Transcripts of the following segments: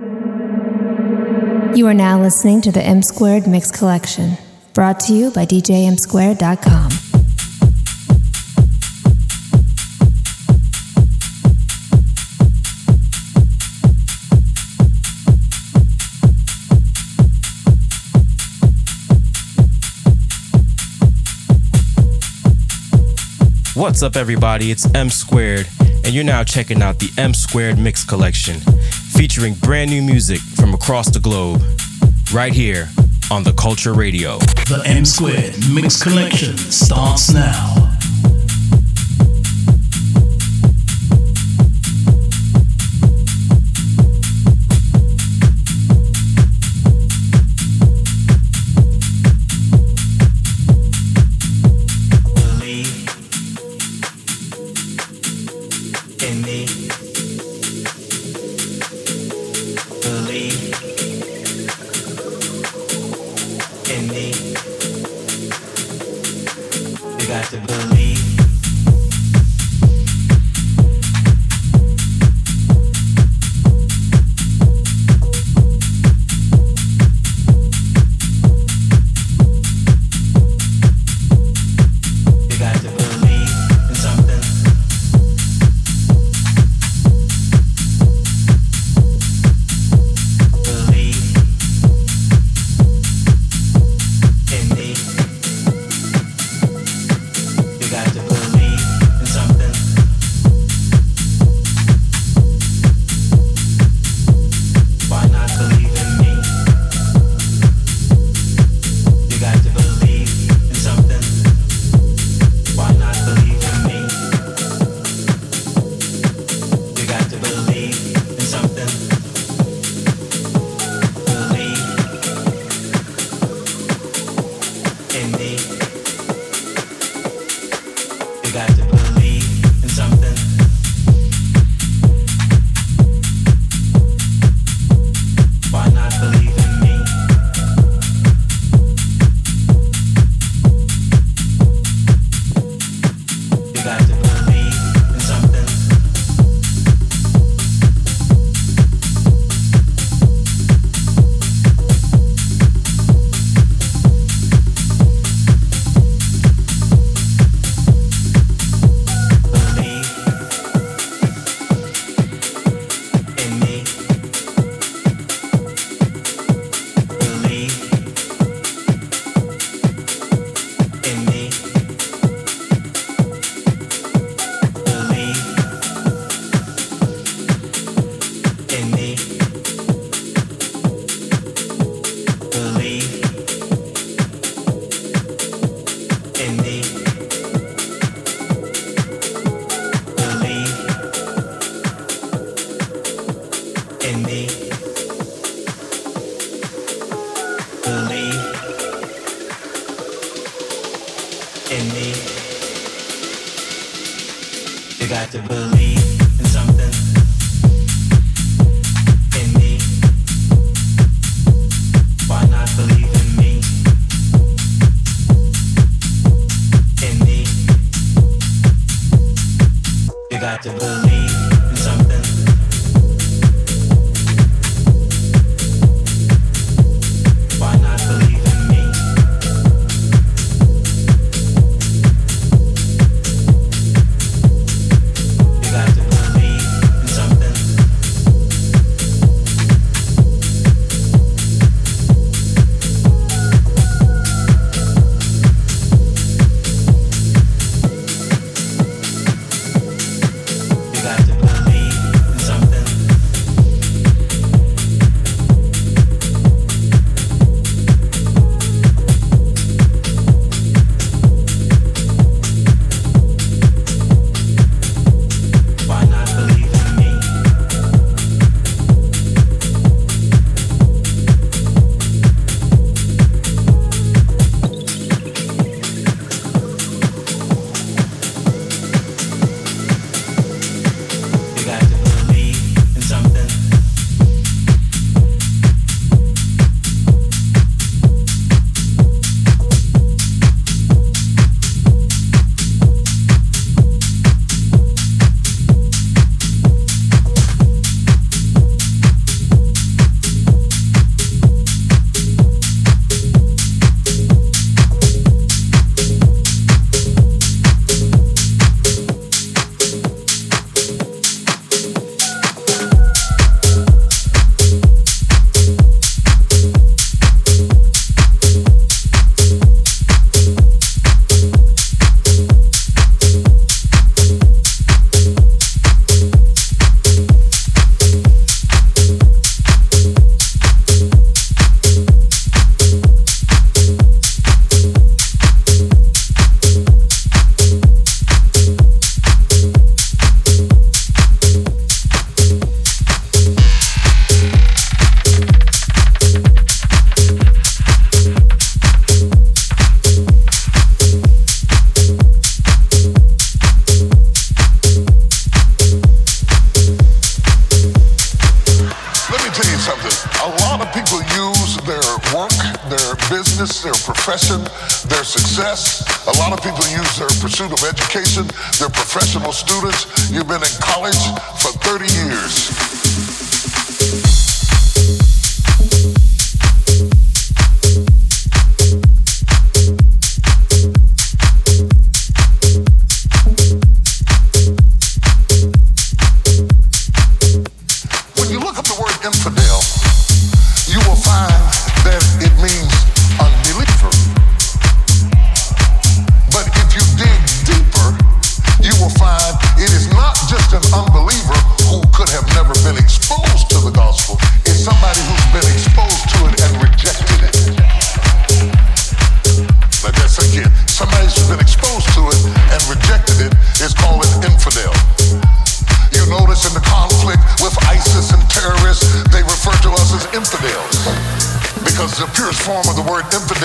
You are now listening to the M Squared Mix Collection, brought to you by DJMSquared.com. What's up, everybody? It's M Squared, and you're now checking out the M Squared Mix Collection, featuring brand new music from across the globe, right here on the Culture Radio. The M Squared Mix Collection starts now.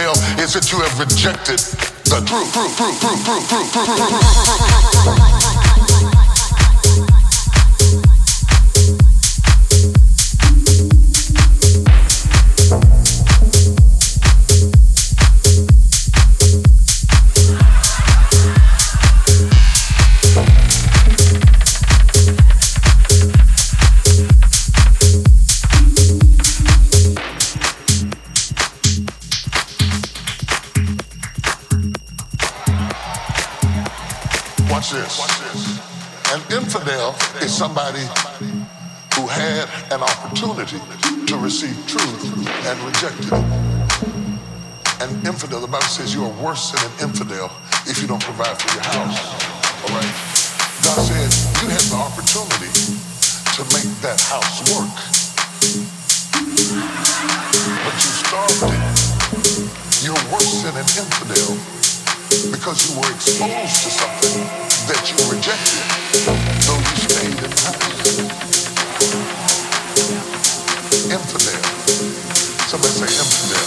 tell is that you have rejected the truth. this. An infidel is somebody who had an opportunity to receive truth and rejected it. An infidel, the Bible says you are worse than an infidel if you don't provide for your house. All right? God said you had the opportunity to make that house work. But you starved it. You're worse than an infidel because you were exposed to something that you rejected, though you stayed in practice. Infidel. Somebody say infidel.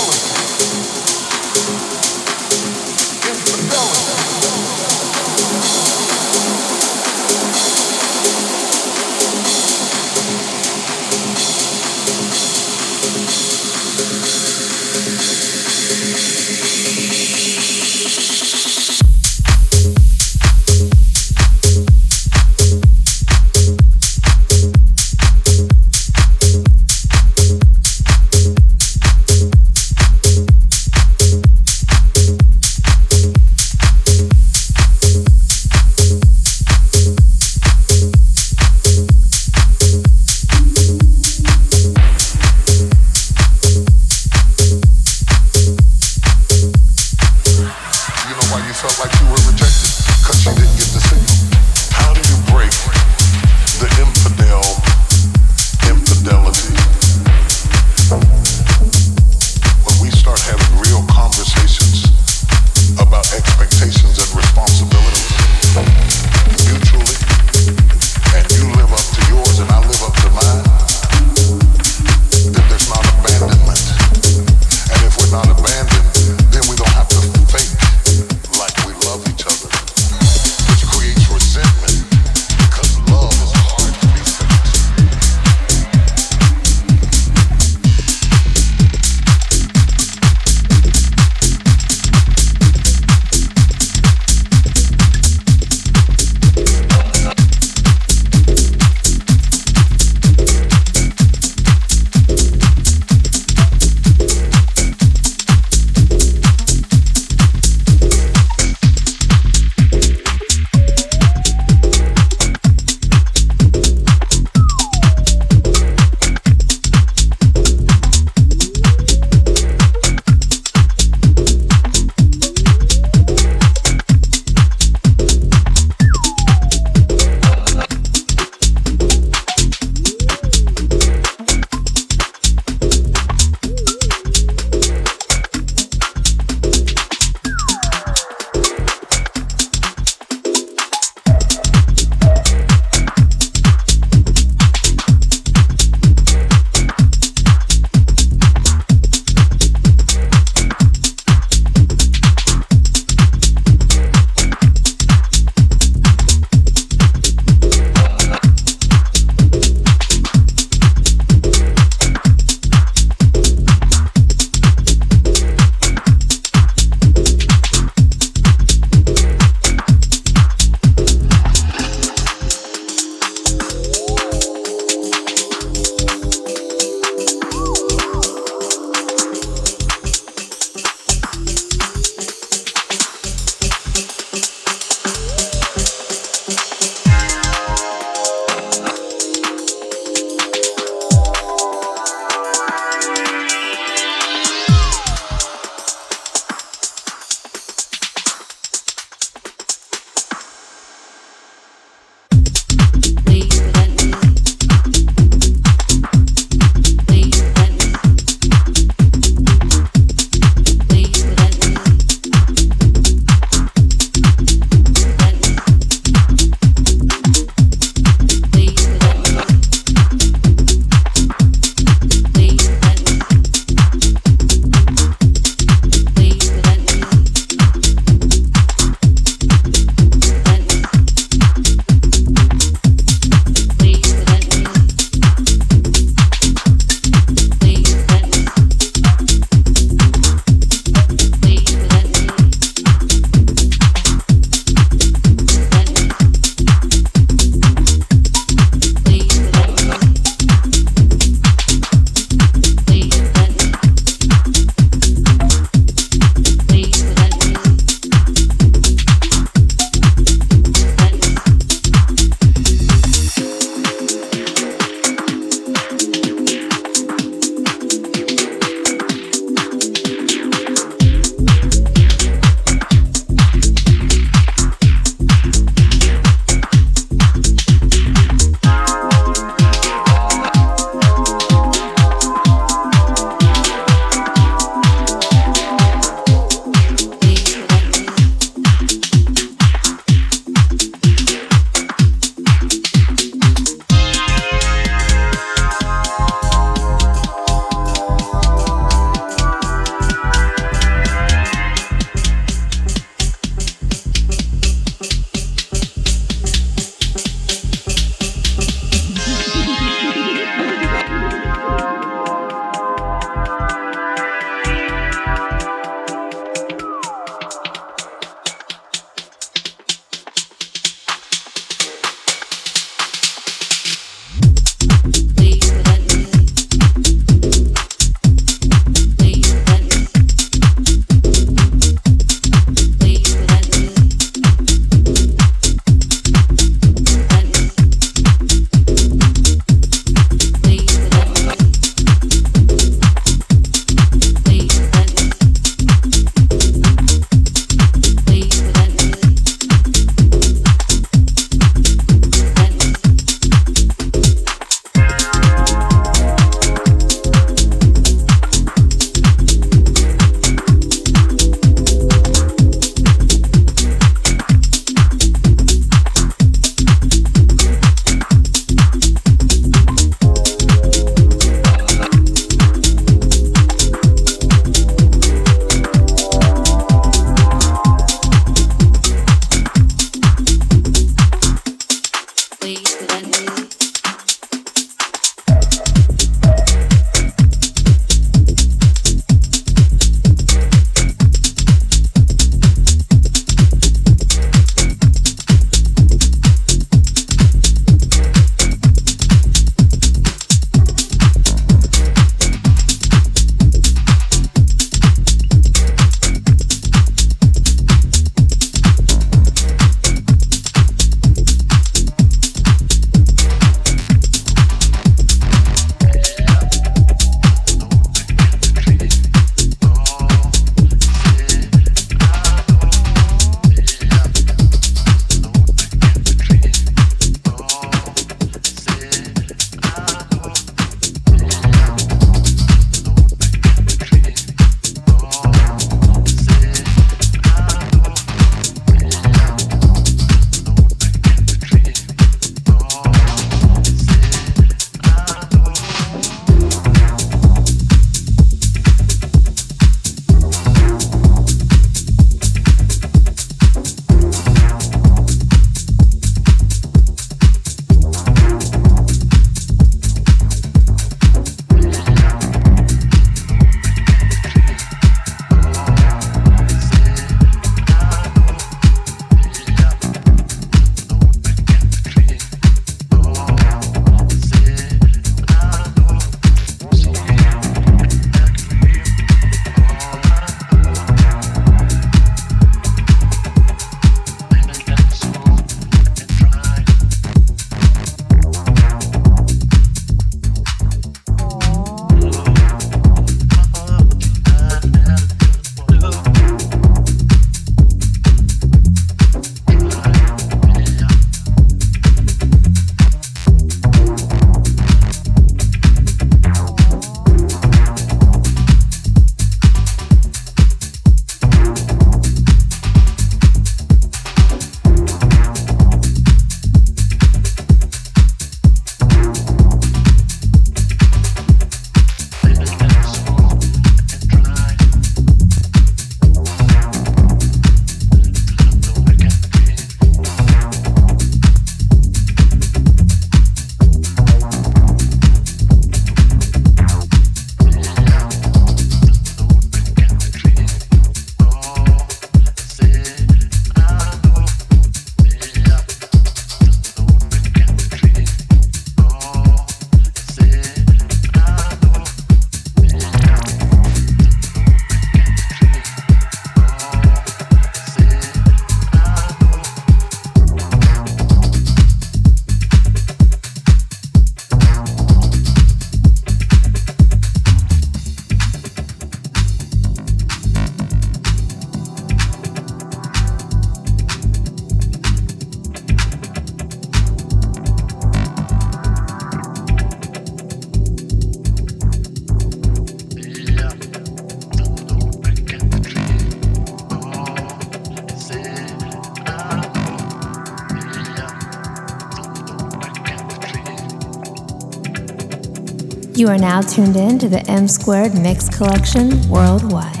You are now tuned in to the M Squared Mix Collection worldwide.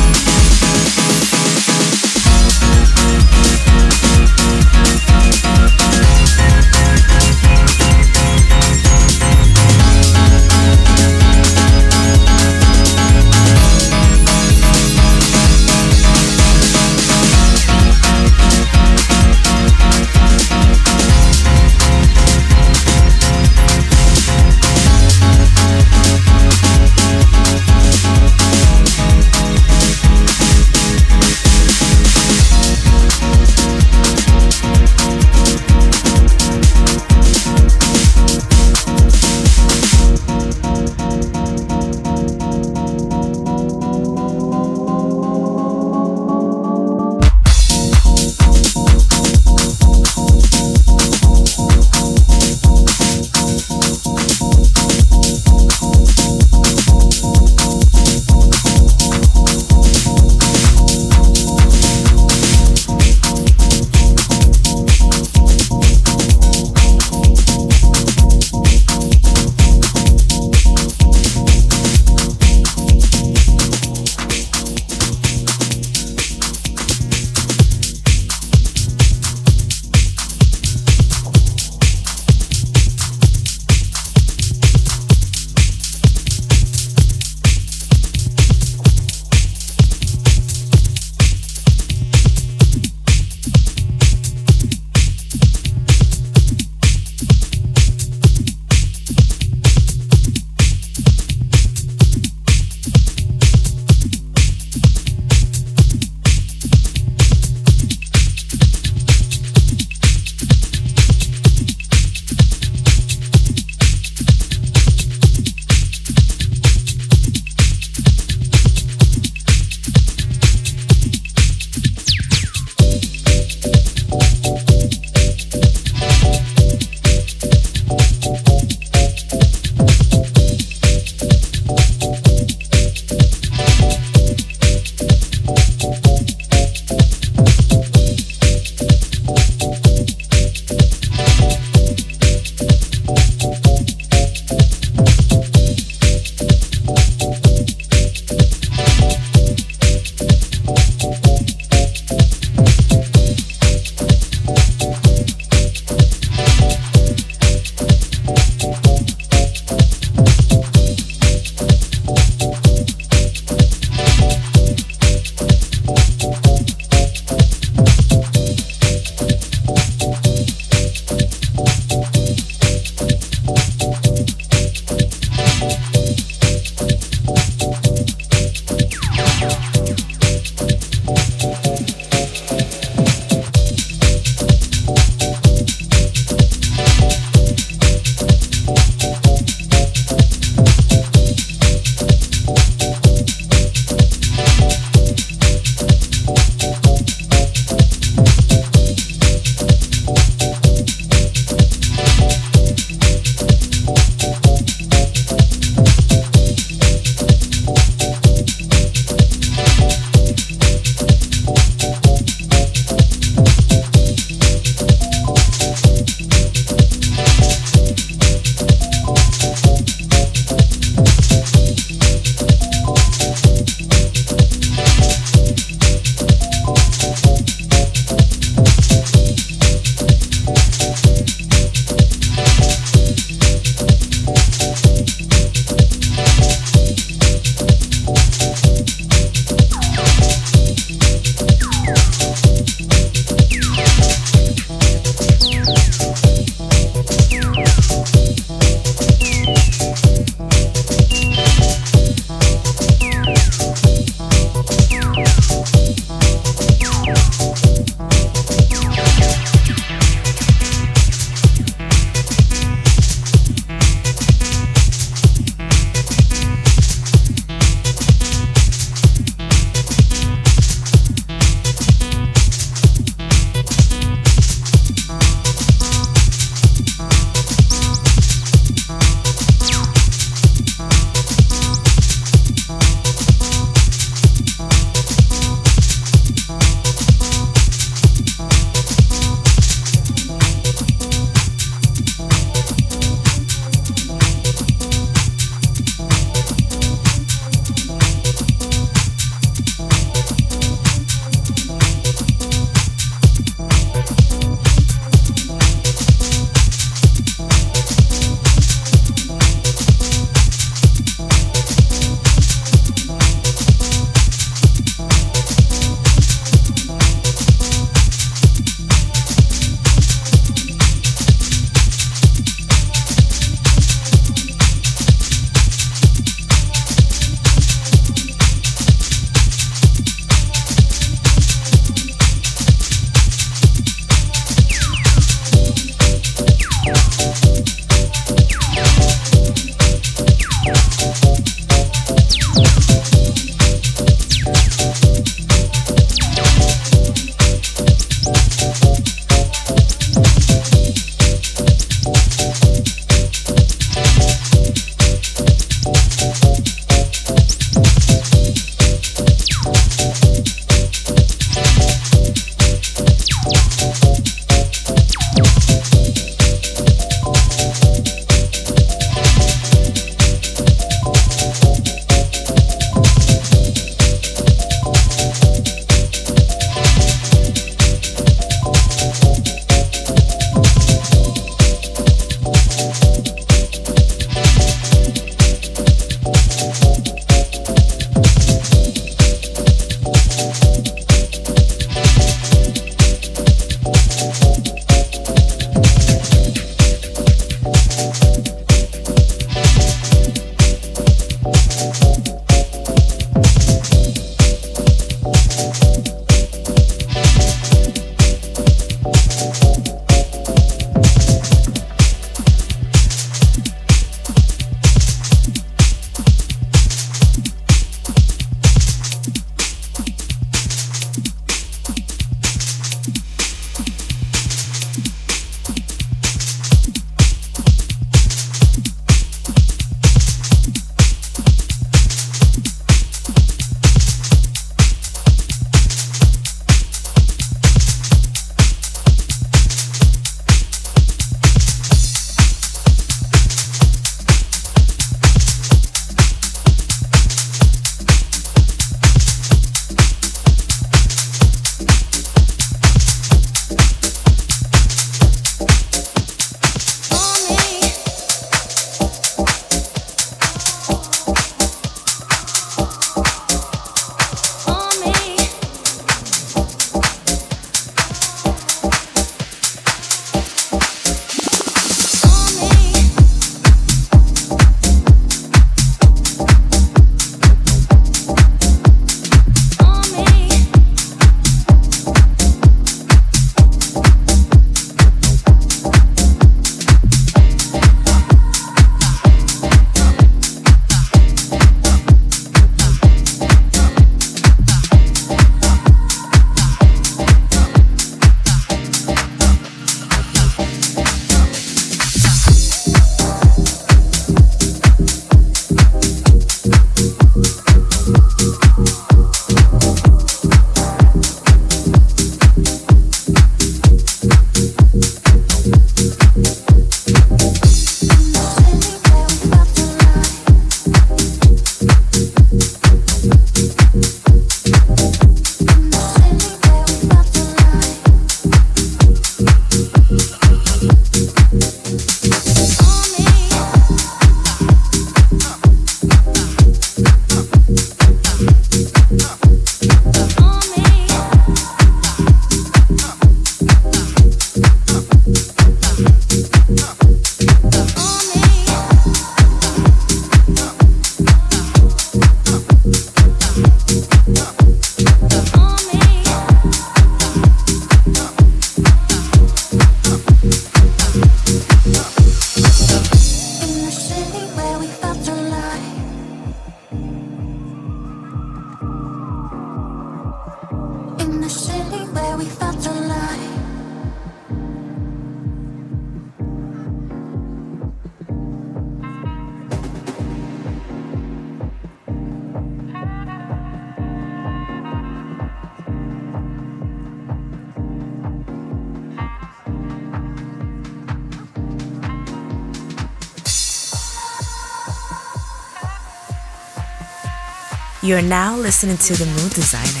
You're now listening to the mood designer,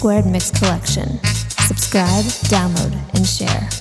Squared Mix Collection. Subscribe, download, and share.